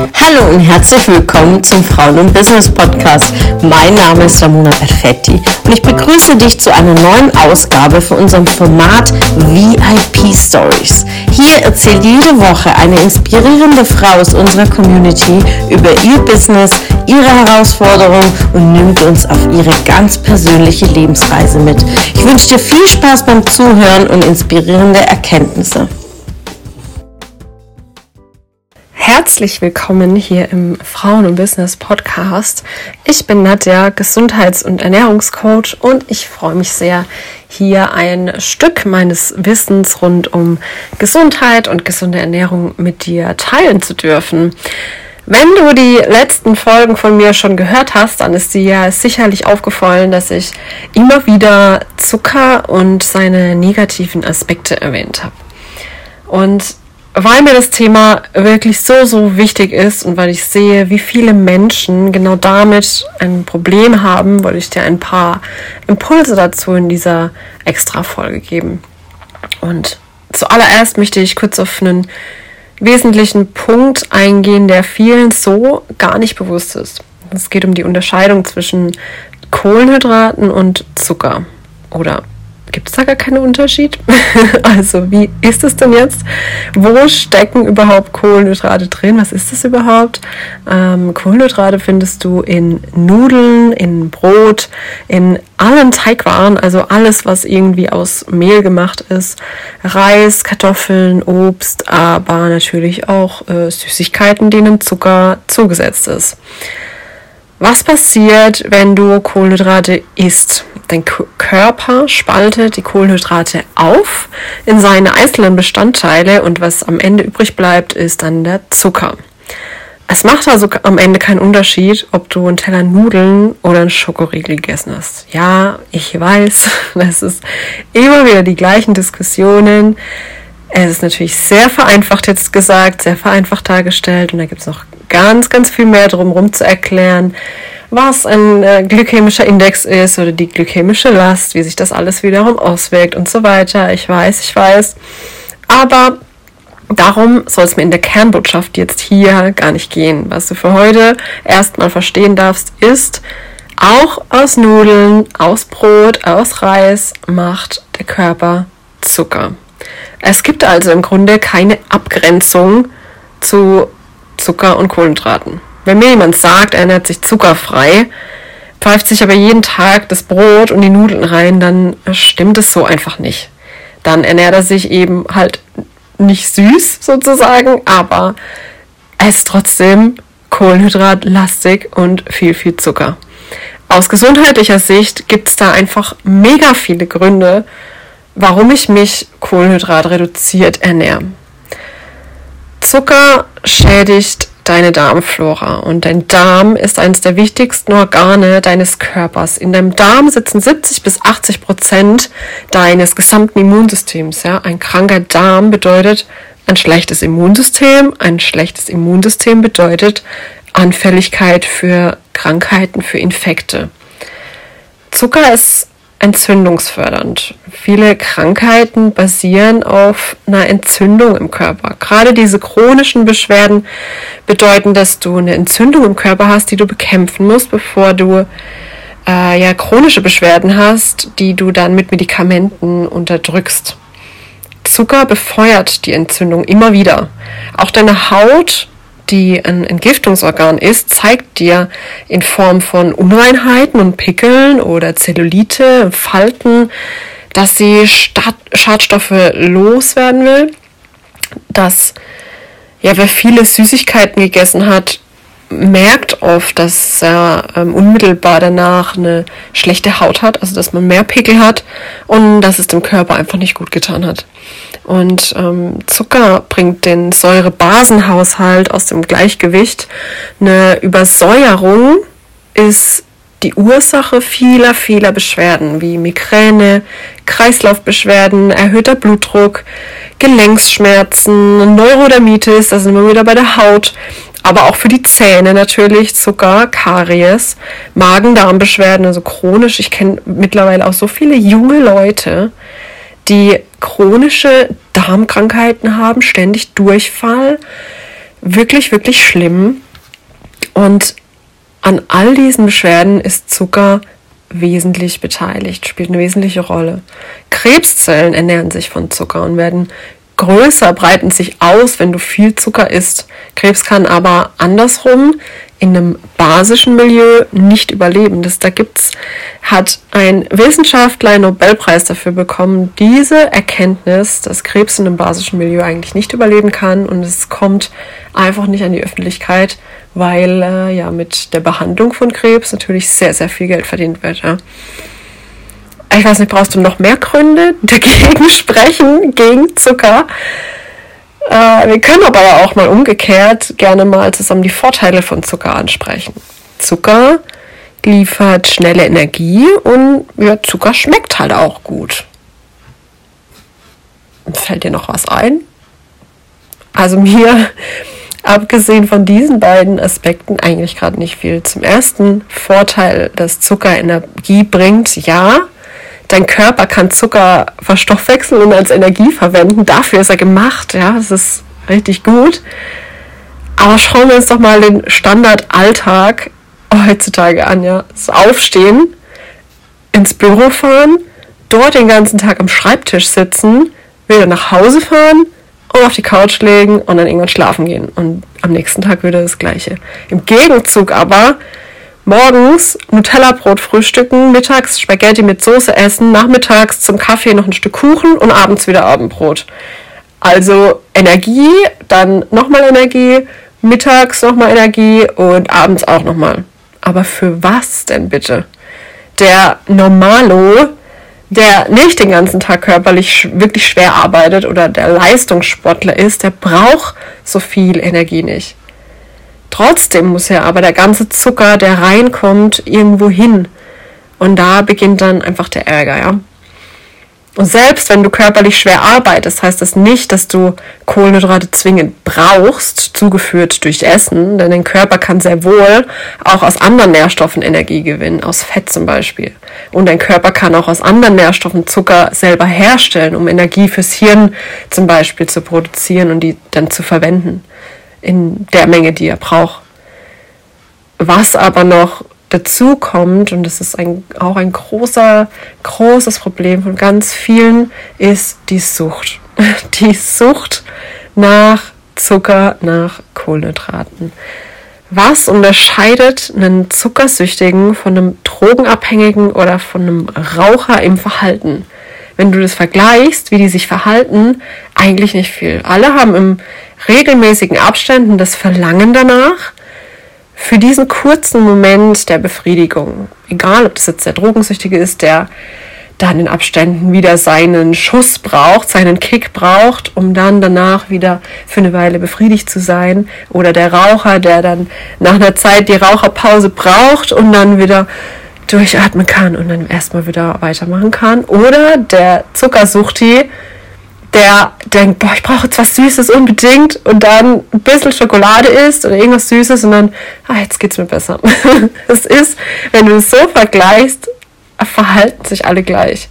Hallo und herzlich willkommen zum Frauen und Business Podcast. Mein Name ist Ramona Perfetti und ich begrüße dich zu einer neuen Ausgabe für unserem Format VIP Stories. Hier erzählt jede Woche eine inspirierende Frau aus unserer Community über ihr Business, ihre Herausforderungen und nimmt uns auf ihre ganz persönliche Lebensreise mit. Ich wünsche dir viel Spaß beim Zuhören und inspirierende Erkenntnisse. Herzlich willkommen hier im Frauen- und Business Podcast. Ich bin Nadja, Gesundheits- und Ernährungscoach und ich freue mich sehr, hier ein Stück meines Wissens rund um Gesundheit und gesunde Ernährung mit dir teilen zu dürfen. Wenn du die letzten Folgen von mir schon gehört hast, dann ist dir ja sicherlich aufgefallen, dass ich immer wieder Zucker und seine negativen Aspekte erwähnt habe. Und weil mir das Thema wirklich so, so wichtig ist und weil ich sehe, wie viele Menschen genau damit ein Problem haben, wollte ich dir ein paar Impulse dazu in dieser Extra-Folge geben. Und zuallererst möchte ich kurz auf einen wesentlichen Punkt eingehen, der vielen so gar nicht bewusst ist. Es geht um die Unterscheidung zwischen Kohlenhydraten und Zucker oder Gibt es da gar keinen Unterschied? also wie ist es denn jetzt? Wo stecken überhaupt Kohlenhydrate drin? Was ist das überhaupt? Ähm, Kohlenhydrate findest du in Nudeln, in Brot, in allen Teigwaren, also alles, was irgendwie aus Mehl gemacht ist. Reis, Kartoffeln, Obst, aber natürlich auch äh, Süßigkeiten, denen Zucker zugesetzt ist. Was passiert, wenn du Kohlenhydrate isst? Dein Körper spaltet die Kohlenhydrate auf in seine einzelnen Bestandteile und was am Ende übrig bleibt, ist dann der Zucker. Es macht also am Ende keinen Unterschied, ob du einen Teller Nudeln oder einen Schokoriegel gegessen hast. Ja, ich weiß, das ist immer wieder die gleichen Diskussionen. Es ist natürlich sehr vereinfacht jetzt gesagt, sehr vereinfacht dargestellt und da gibt es noch ganz, ganz viel mehr drumherum zu erklären, was ein äh, glykämischer Index ist oder die glykämische Last, wie sich das alles wiederum auswirkt und so weiter. Ich weiß, ich weiß. Aber darum soll es mir in der Kernbotschaft jetzt hier gar nicht gehen. Was du für heute erstmal verstehen darfst, ist, auch aus Nudeln, aus Brot, aus Reis macht der Körper Zucker. Es gibt also im Grunde keine Abgrenzung zu Zucker und Kohlenhydraten. Wenn mir jemand sagt, er ernährt sich zuckerfrei, pfeift sich aber jeden Tag das Brot und die Nudeln rein, dann stimmt es so einfach nicht. Dann ernährt er sich eben halt nicht süß sozusagen, aber es ist trotzdem kohlenhydratlastig und viel, viel Zucker. Aus gesundheitlicher Sicht gibt es da einfach mega viele Gründe, warum ich mich kohlenhydratreduziert ernähre. Zucker schädigt deine Darmflora und dein Darm ist eines der wichtigsten Organe deines Körpers. In deinem Darm sitzen 70 bis 80 Prozent deines gesamten Immunsystems. Ja? Ein kranker Darm bedeutet ein schlechtes Immunsystem. Ein schlechtes Immunsystem bedeutet Anfälligkeit für Krankheiten, für Infekte. Zucker ist entzündungsfördernd. Viele Krankheiten basieren auf einer Entzündung im Körper. Gerade diese chronischen Beschwerden bedeuten, dass du eine Entzündung im Körper hast, die du bekämpfen musst, bevor du äh, ja chronische Beschwerden hast, die du dann mit Medikamenten unterdrückst. Zucker befeuert die Entzündung immer wieder. Auch deine Haut die ein Entgiftungsorgan ist, zeigt dir in Form von Unreinheiten und Pickeln oder Zellulite, Falten, dass sie Schadstoffe loswerden will, dass ja, wer viele Süßigkeiten gegessen hat, merkt oft, dass er ähm, unmittelbar danach eine schlechte Haut hat, also dass man mehr Pickel hat und dass es dem Körper einfach nicht gut getan hat. Und ähm, Zucker bringt den Säurebasenhaushalt aus dem Gleichgewicht. Eine Übersäuerung ist die Ursache vieler, vieler Beschwerden wie Migräne, Kreislaufbeschwerden, erhöhter Blutdruck, Gelenksschmerzen, Neurodermitis, da sind wir wieder bei der Haut, aber auch für die Zähne natürlich, Zucker, Karies, Magen-Darm-Beschwerden, also chronisch. Ich kenne mittlerweile auch so viele junge Leute, die chronische Darmkrankheiten haben, ständig Durchfall, wirklich, wirklich schlimm. Und an all diesen Beschwerden ist Zucker wesentlich beteiligt, spielt eine wesentliche Rolle. Krebszellen ernähren sich von Zucker und werden größer, breiten sich aus, wenn du viel Zucker isst. Krebs kann aber andersrum in einem basischen Milieu nicht überleben. Das, da gibt's, hat ein Wissenschaftler einen Nobelpreis dafür bekommen, diese Erkenntnis, dass Krebs in einem basischen Milieu eigentlich nicht überleben kann und es kommt einfach nicht an die Öffentlichkeit, weil äh, ja mit der Behandlung von Krebs natürlich sehr, sehr viel Geld verdient wird. Ja ich weiß nicht, brauchst du noch mehr Gründe dagegen sprechen, gegen Zucker? Äh, wir können aber auch mal umgekehrt gerne mal zusammen die Vorteile von Zucker ansprechen. Zucker liefert schnelle Energie und ja, Zucker schmeckt halt auch gut. Fällt dir noch was ein? Also mir, abgesehen von diesen beiden Aspekten, eigentlich gerade nicht viel. Zum ersten Vorteil, dass Zucker Energie bringt, ja, dein Körper kann Zucker verstoffwechseln und als Energie verwenden. Dafür ist er gemacht. Ja, das ist richtig gut. Aber schauen wir uns doch mal den Standardalltag heutzutage an. Ja, das Aufstehen, ins Büro fahren, dort den ganzen Tag am Schreibtisch sitzen, wieder nach Hause fahren und auf die Couch legen und dann irgendwann schlafen gehen. Und am nächsten Tag wieder das Gleiche. Im Gegenzug aber morgens Nutella-Brot frühstücken, mittags Spaghetti mit Soße essen, nachmittags zum Kaffee noch ein Stück Kuchen und abends wieder Abendbrot. Also Energie, dann nochmal Energie, mittags nochmal Energie und abends auch nochmal. Aber für was denn bitte? Der Normalo, der nicht den ganzen Tag körperlich wirklich schwer arbeitet oder der Leistungssportler ist, der braucht so viel Energie nicht. Trotzdem muss ja aber der ganze Zucker, der reinkommt, irgendwo hin. Und da beginnt dann einfach der Ärger, ja. Und selbst wenn du körperlich schwer arbeitest, heißt das nicht, dass du Kohlenhydrate zwingend brauchst, zugeführt durch Essen, denn dein Körper kann sehr wohl auch aus anderen Nährstoffen Energie gewinnen, aus Fett zum Beispiel. Und dein Körper kann auch aus anderen Nährstoffen Zucker selber herstellen, um Energie fürs Hirn zum Beispiel zu produzieren und die dann zu verwenden in der Menge, die er braucht. Was aber noch dazu kommt, und das ist ein, auch ein großer, großes Problem von ganz vielen, ist die Sucht. Die Sucht nach Zucker, nach Kohlenhydraten. Was unterscheidet einen Zuckersüchtigen von einem Drogenabhängigen oder von einem Raucher im Verhalten? Wenn du das vergleichst, wie die sich verhalten, eigentlich nicht viel. Alle haben im regelmäßigen Abständen das Verlangen danach, für diesen kurzen Moment der Befriedigung, egal ob das jetzt der Drogensüchtige ist, der dann in Abständen wieder seinen Schuss braucht, seinen Kick braucht, um dann danach wieder für eine Weile befriedigt zu sein. Oder der Raucher, der dann nach einer Zeit die Raucherpause braucht und dann wieder durchatmen kann und dann erstmal wieder weitermachen kann. Oder der Zuckersuchti, der denkt, boah, ich brauche jetzt was Süßes unbedingt und dann ein bisschen Schokolade isst oder irgendwas Süßes und dann, ah, jetzt geht's mir besser. das ist, wenn du es so vergleichst, verhalten sich alle gleich.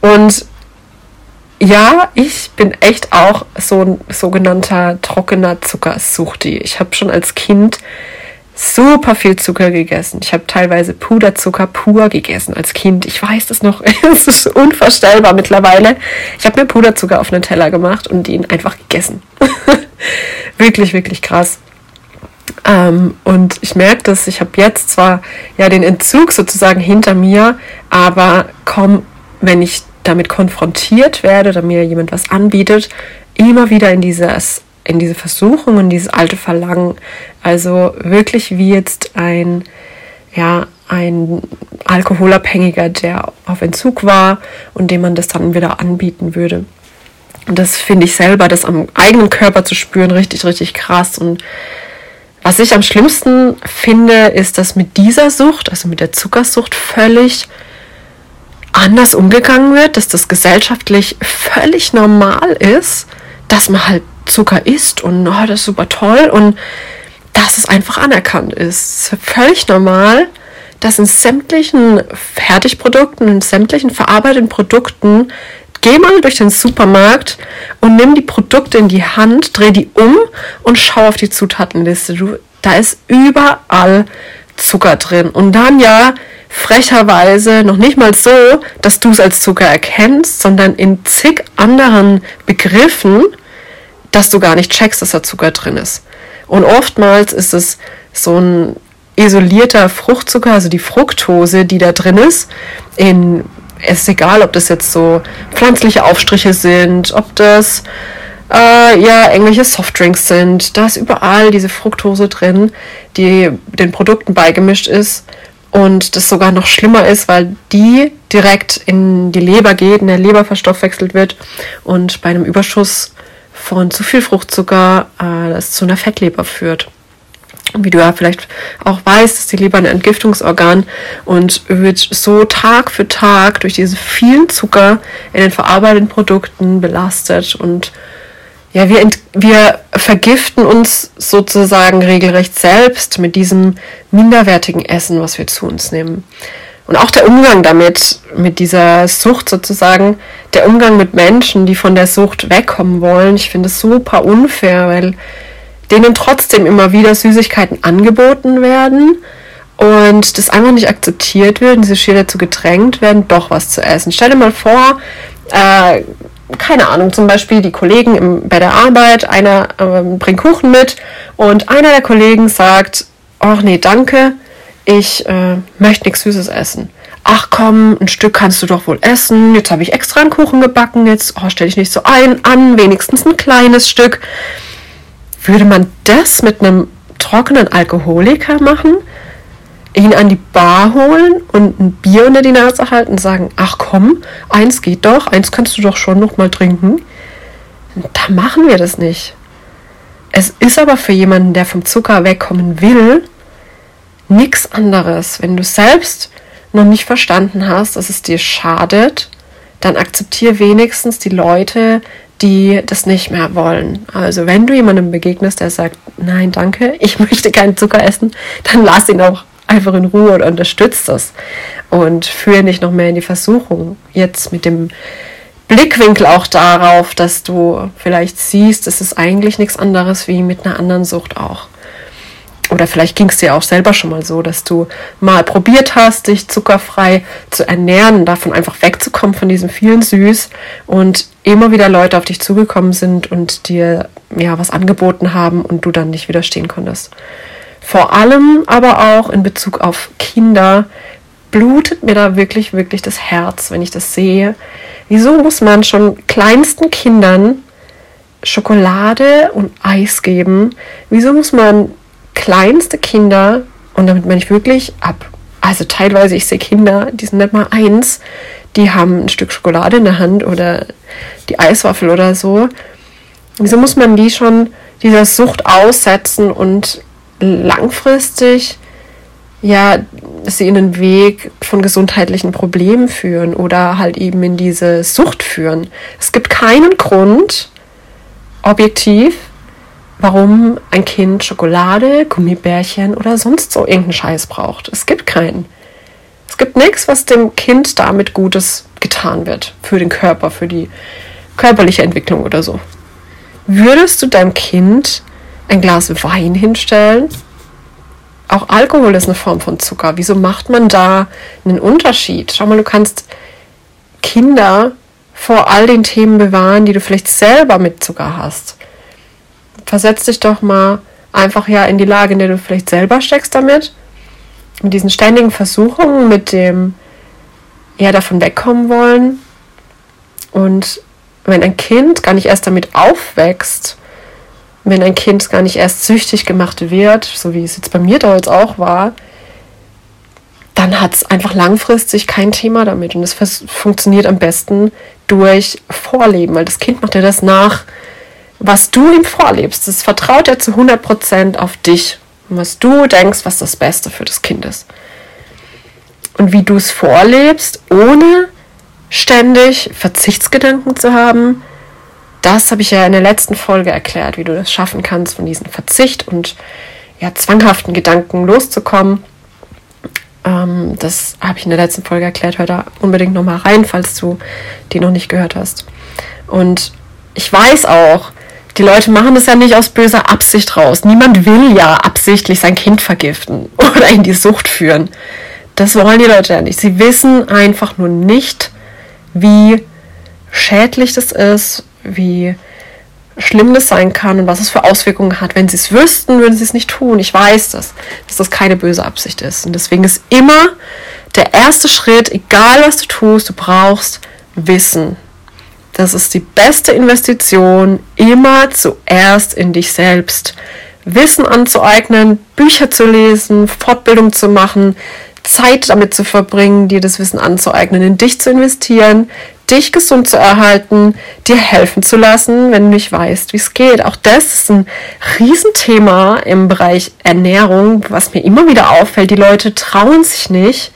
Und ja, ich bin echt auch so ein sogenannter trockener Zuckersuchti. Ich habe schon als Kind super viel Zucker gegessen. Ich habe teilweise Puderzucker pur gegessen als Kind. Ich weiß das noch. es ist unvorstellbar mittlerweile. Ich habe mir Puderzucker auf einen Teller gemacht und ihn einfach gegessen. wirklich, wirklich krass. Ähm, und ich merke dass ich habe jetzt zwar ja den Entzug sozusagen hinter mir, aber komm, wenn ich damit konfrontiert werde oder mir jemand was anbietet, immer wieder in dieses in diese Versuchung und dieses alte Verlangen. Also wirklich wie jetzt ein, ja, ein Alkoholabhängiger, der auf Entzug war und dem man das dann wieder anbieten würde. Und das finde ich selber, das am eigenen Körper zu spüren, richtig, richtig krass. Und was ich am schlimmsten finde, ist, dass mit dieser Sucht, also mit der Zuckersucht, völlig anders umgegangen wird, dass das gesellschaftlich völlig normal ist, dass man halt Zucker isst und oh, das ist super toll und dass es einfach anerkannt ist. Völlig normal, dass in sämtlichen Fertigprodukten, in sämtlichen verarbeiteten Produkten geh mal durch den Supermarkt und nimm die Produkte in die Hand, dreh die um und schau auf die Zutatenliste. Du, da ist überall Zucker drin. Und dann ja frecherweise noch nicht mal so, dass du es als Zucker erkennst, sondern in zig anderen Begriffen, dass du gar nicht checkst, dass da Zucker drin ist. Und oftmals ist es so ein isolierter Fruchtzucker, also die Fructose, die da drin ist, in es ist egal, ob das jetzt so pflanzliche Aufstriche sind, ob das äh, ja irgendwelche Softdrinks sind. Da ist überall diese Fructose drin, die den Produkten beigemischt ist und das sogar noch schlimmer ist, weil die direkt in die Leber geht, in der Leber verstoffwechselt wird und bei einem Überschuss von zu viel Fruchtzucker äh, das zu einer Fettleber führt. Und wie du ja vielleicht auch weißt, ist die Leber ein Entgiftungsorgan und wird so Tag für Tag durch diese vielen Zucker in den verarbeiteten Produkten belastet und ja, wir, wir vergiften uns sozusagen regelrecht selbst mit diesem minderwertigen Essen, was wir zu uns nehmen. Und auch der Umgang damit, mit dieser Sucht sozusagen, der Umgang mit Menschen, die von der Sucht wegkommen wollen, ich finde es super unfair, weil denen trotzdem immer wieder Süßigkeiten angeboten werden und das einfach nicht akzeptiert wird und sie schier dazu gedrängt werden, doch was zu essen. Stell dir mal vor, äh, keine Ahnung, zum Beispiel die Kollegen im, bei der Arbeit, einer äh, bringt Kuchen mit und einer der Kollegen sagt, ach nee, danke, ich äh, möchte nichts Süßes essen. Ach komm, ein Stück kannst du doch wohl essen. Jetzt habe ich extra einen Kuchen gebacken. Jetzt oh, stelle ich nicht so ein an, wenigstens ein kleines Stück. Würde man das mit einem trockenen Alkoholiker machen? ihn an die Bar holen und ein Bier unter die Nase halten und sagen, ach komm, eins geht doch, eins kannst du doch schon noch mal trinken. Da machen wir das nicht. Es ist aber für jemanden, der vom Zucker wegkommen will, nichts anderes. Wenn du selbst noch nicht verstanden hast, dass es dir schadet, dann akzeptiere wenigstens die Leute, die das nicht mehr wollen. Also wenn du jemandem begegnest, der sagt, nein, danke, ich möchte keinen Zucker essen, dann lass ihn auch einfach in Ruhe und unterstützt das. Und führe nicht noch mehr in die Versuchung. Jetzt mit dem Blickwinkel auch darauf, dass du vielleicht siehst, es ist eigentlich nichts anderes wie mit einer anderen Sucht auch. Oder vielleicht ging es dir auch selber schon mal so, dass du mal probiert hast, dich zuckerfrei zu ernähren, davon einfach wegzukommen von diesem vielen Süß und immer wieder Leute auf dich zugekommen sind und dir ja was angeboten haben und du dann nicht widerstehen konntest. Vor allem aber auch in Bezug auf Kinder blutet mir da wirklich, wirklich das Herz, wenn ich das sehe. Wieso muss man schon kleinsten Kindern Schokolade und Eis geben? Wieso muss man kleinste Kinder, und damit meine ich wirklich ab, also teilweise, ich sehe Kinder, die sind nicht mal eins, die haben ein Stück Schokolade in der Hand oder die Eiswaffel oder so. Wieso muss man die schon dieser Sucht aussetzen und langfristig ja sie in den Weg von gesundheitlichen Problemen führen oder halt eben in diese Sucht führen. Es gibt keinen Grund, objektiv, warum ein Kind Schokolade, Gummibärchen oder sonst so irgendeinen Scheiß braucht. Es gibt keinen. Es gibt nichts, was dem Kind damit Gutes getan wird. Für den Körper, für die körperliche Entwicklung oder so. Würdest du deinem Kind ein Glas Wein hinstellen. Auch Alkohol ist eine Form von Zucker. Wieso macht man da einen Unterschied? Schau mal, du kannst Kinder vor all den Themen bewahren, die du vielleicht selber mit Zucker hast. Versetz dich doch mal einfach ja in die Lage, in der du vielleicht selber steckst damit. Mit diesen ständigen Versuchungen, mit dem ja davon wegkommen wollen. Und wenn ein Kind gar nicht erst damit aufwächst, wenn ein Kind gar nicht erst süchtig gemacht wird, so wie es jetzt bei mir damals auch war, dann hat es einfach langfristig kein Thema damit. Und es funktioniert am besten durch Vorleben, weil das Kind macht ja das nach, was du ihm vorlebst. Das vertraut ja zu 100% auf dich und was du denkst, was das Beste für das Kind ist. Und wie du es vorlebst, ohne ständig Verzichtsgedanken zu haben, das habe ich ja in der letzten Folge erklärt, wie du das schaffen kannst, von diesem Verzicht und ja, zwanghaften Gedanken loszukommen. Ähm, das habe ich in der letzten Folge erklärt. Hör da unbedingt nochmal rein, falls du die noch nicht gehört hast. Und ich weiß auch, die Leute machen das ja nicht aus böser Absicht raus. Niemand will ja absichtlich sein Kind vergiften oder in die Sucht führen. Das wollen die Leute ja nicht. Sie wissen einfach nur nicht, wie schädlich das ist, wie schlimm das sein kann und was es für Auswirkungen hat. Wenn sie es wüssten, würden sie es nicht tun. Ich weiß das, dass das keine böse Absicht ist. Und deswegen ist immer der erste Schritt, egal was du tust, du brauchst Wissen. Das ist die beste Investition, immer zuerst in dich selbst. Wissen anzueignen, Bücher zu lesen, Fortbildung zu machen, Zeit damit zu verbringen, dir das Wissen anzueignen, in dich zu investieren, dich gesund zu erhalten, dir helfen zu lassen, wenn du nicht weißt, wie es geht. Auch das ist ein Riesenthema im Bereich Ernährung, was mir immer wieder auffällt. Die Leute trauen sich nicht,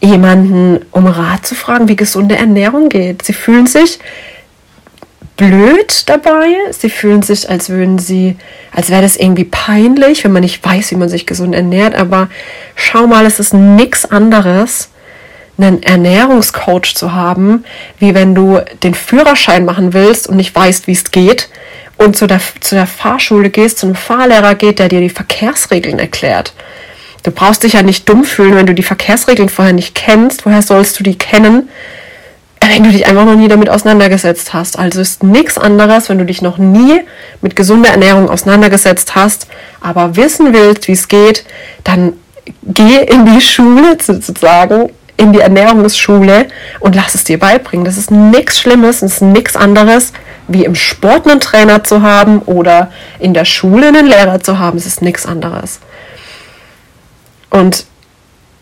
jemanden um Rat zu fragen, wie gesunde Ernährung geht. Sie fühlen sich blöd dabei. Sie fühlen sich, als würden sie, als wäre das irgendwie peinlich, wenn man nicht weiß, wie man sich gesund ernährt. Aber schau mal, es ist nichts anderes, einen Ernährungscoach zu haben, wie wenn du den Führerschein machen willst und nicht weißt, wie es geht und zu der, zu der Fahrschule gehst, zu einem Fahrlehrer geht, der dir die Verkehrsregeln erklärt. Du brauchst dich ja nicht dumm fühlen, wenn du die Verkehrsregeln vorher nicht kennst. Woher sollst du die kennen, wenn du dich einfach noch nie damit auseinandergesetzt hast? Also ist nichts anderes, wenn du dich noch nie mit gesunder Ernährung auseinandergesetzt hast, aber wissen willst, wie es geht, dann geh in die Schule sozusagen, in die Ernährungsschule und lass es dir beibringen. Das ist nichts Schlimmes, das ist nichts anderes, wie im Sport einen Trainer zu haben oder in der Schule einen Lehrer zu haben. Es ist nichts anderes. Und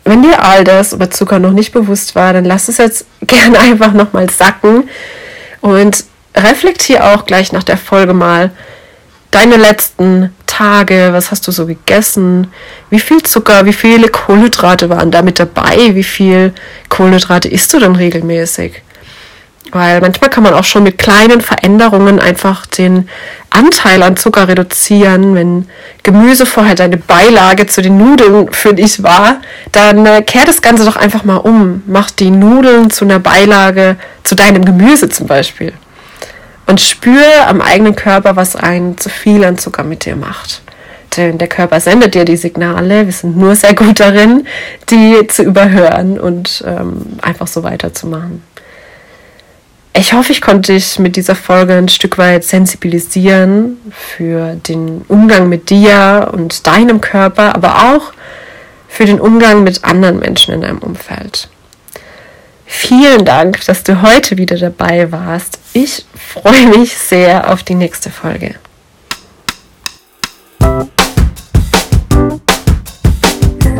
wenn dir all das über Zucker noch nicht bewusst war, dann lass es jetzt gerne einfach nochmal sacken und reflektier auch gleich nach der Folge mal deine letzten Tage, was hast du so gegessen, wie viel Zucker, wie viele Kohlenhydrate waren da mit dabei, wie viel Kohlenhydrate isst du denn regelmäßig? Weil manchmal kann man auch schon mit kleinen Veränderungen einfach den Anteil an Zucker reduzieren. Wenn Gemüse vorher deine Beilage zu den Nudeln für dich war, dann äh, kehr das Ganze doch einfach mal um. Mach die Nudeln zu einer Beilage zu deinem Gemüse zum Beispiel. Und spür am eigenen Körper, was ein zu viel an Zucker mit dir macht. Denn der Körper sendet dir die Signale. Wir sind nur sehr gut darin, die zu überhören und ähm, einfach so weiterzumachen. Ich hoffe, ich konnte dich mit dieser Folge ein Stück weit sensibilisieren für den Umgang mit dir und deinem Körper, aber auch für den Umgang mit anderen Menschen in deinem Umfeld. Vielen Dank, dass du heute wieder dabei warst. Ich freue mich sehr auf die nächste Folge.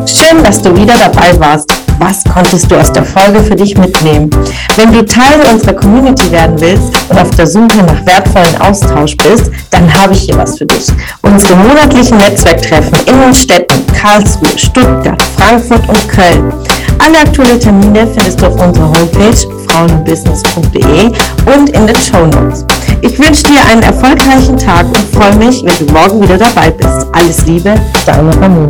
Schön, dass du wieder dabei warst. Was konntest du aus der Folge für dich mitnehmen? Wenn du Teil unserer Community werden willst und auf der Suche nach wertvollen Austausch bist, dann habe ich hier was für dich. Unsere monatlichen Netzwerktreffen in den Städten Karlsruhe, Stuttgart, Frankfurt und Köln. Alle aktuellen Termine findest du auf unserer Homepage frauenbusiness.de und in den Show Notes. Ich wünsche dir einen erfolgreichen Tag und freue mich, wenn du morgen wieder dabei bist. Alles Liebe, deine Ramona.